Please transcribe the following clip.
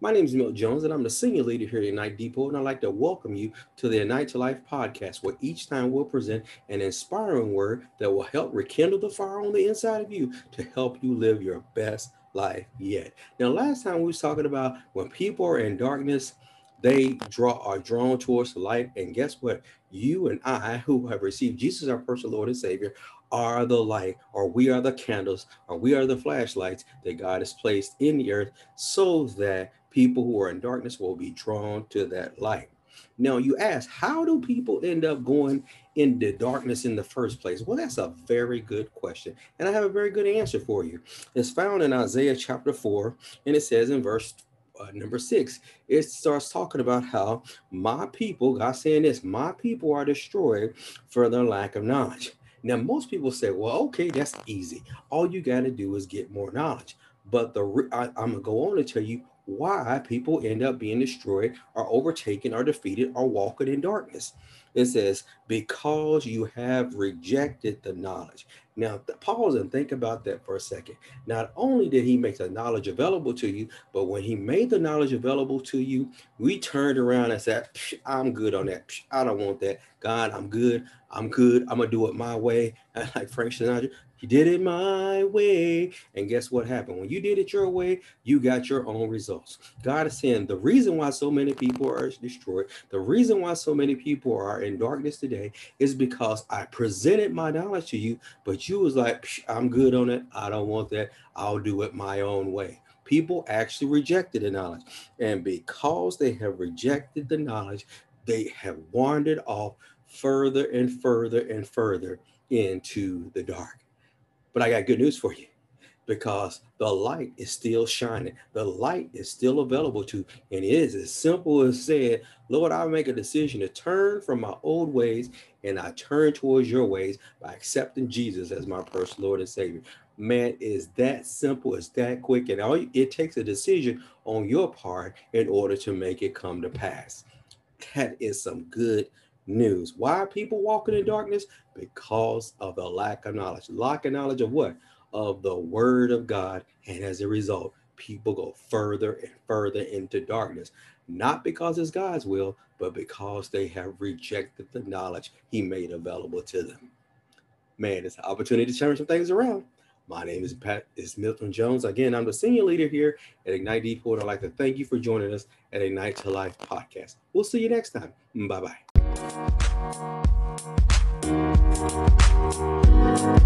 My name is Milt Jones, and I'm the senior leader here at Ignite Depot, and I'd like to welcome you to the Ignite to Life podcast, where each time we'll present an inspiring word that will help rekindle the fire on the inside of you to help you live your best life yet. Now, last time we was talking about when people are in darkness, they draw are drawn towards the light, and guess what? You and I, who have received Jesus, our personal Lord and Savior, are the light, or we are the candles, or we are the flashlights that God has placed in the earth so that people who are in darkness will be drawn to that light. Now, you ask, how do people end up going into darkness in the first place? Well, that's a very good question. And I have a very good answer for you. It's found in Isaiah chapter 4, and it says in verse uh, number six, it starts talking about how my people, God saying this, my people are destroyed for their lack of knowledge. Now, most people say, well, okay, that's easy. All you got to do is get more knowledge. But the I, I'm going to go on to tell you why people end up being destroyed or overtaken or defeated or walking in darkness. It says, because you have rejected the knowledge. Now, pause and think about that for a second. Not only did he make the knowledge available to you, but when he made the knowledge available to you, we turned around and said, I'm good on that. I don't want that. God, I'm good. I'm good. I'm going to do it my way. Like Frank Sinatra, he did it my way. And guess what happened? When you did it your way, you got your own results. God is saying the reason why so many people are destroyed, the reason why so many people are in darkness today is because I presented my knowledge to you, but you was like, I'm good on it. I don't want that. I'll do it my own way. People actually rejected the knowledge. And because they have rejected the knowledge, they have wandered off further and further and further into the dark. But I got good news for you because the light is still shining. The light is still available to, and it is as simple as said, Lord, I make a decision to turn from my old ways and I turn towards your ways by accepting Jesus as my personal Lord and Savior. Man, is that simple, it's that quick, and all it takes a decision on your part in order to make it come to pass. That is some good news. Why are people walking in darkness? Because of the lack of knowledge. Lack of knowledge of what? Of the word of God. And as a result, people go further and further into darkness. Not because it's God's will, but because they have rejected the knowledge He made available to them. Man, it's an opportunity to turn some things around. My name is Pat is Milton Jones. Again, I'm the senior leader here at Ignite Depot. I'd like to thank you for joining us at Ignite to Life podcast. We'll see you next time. Bye bye.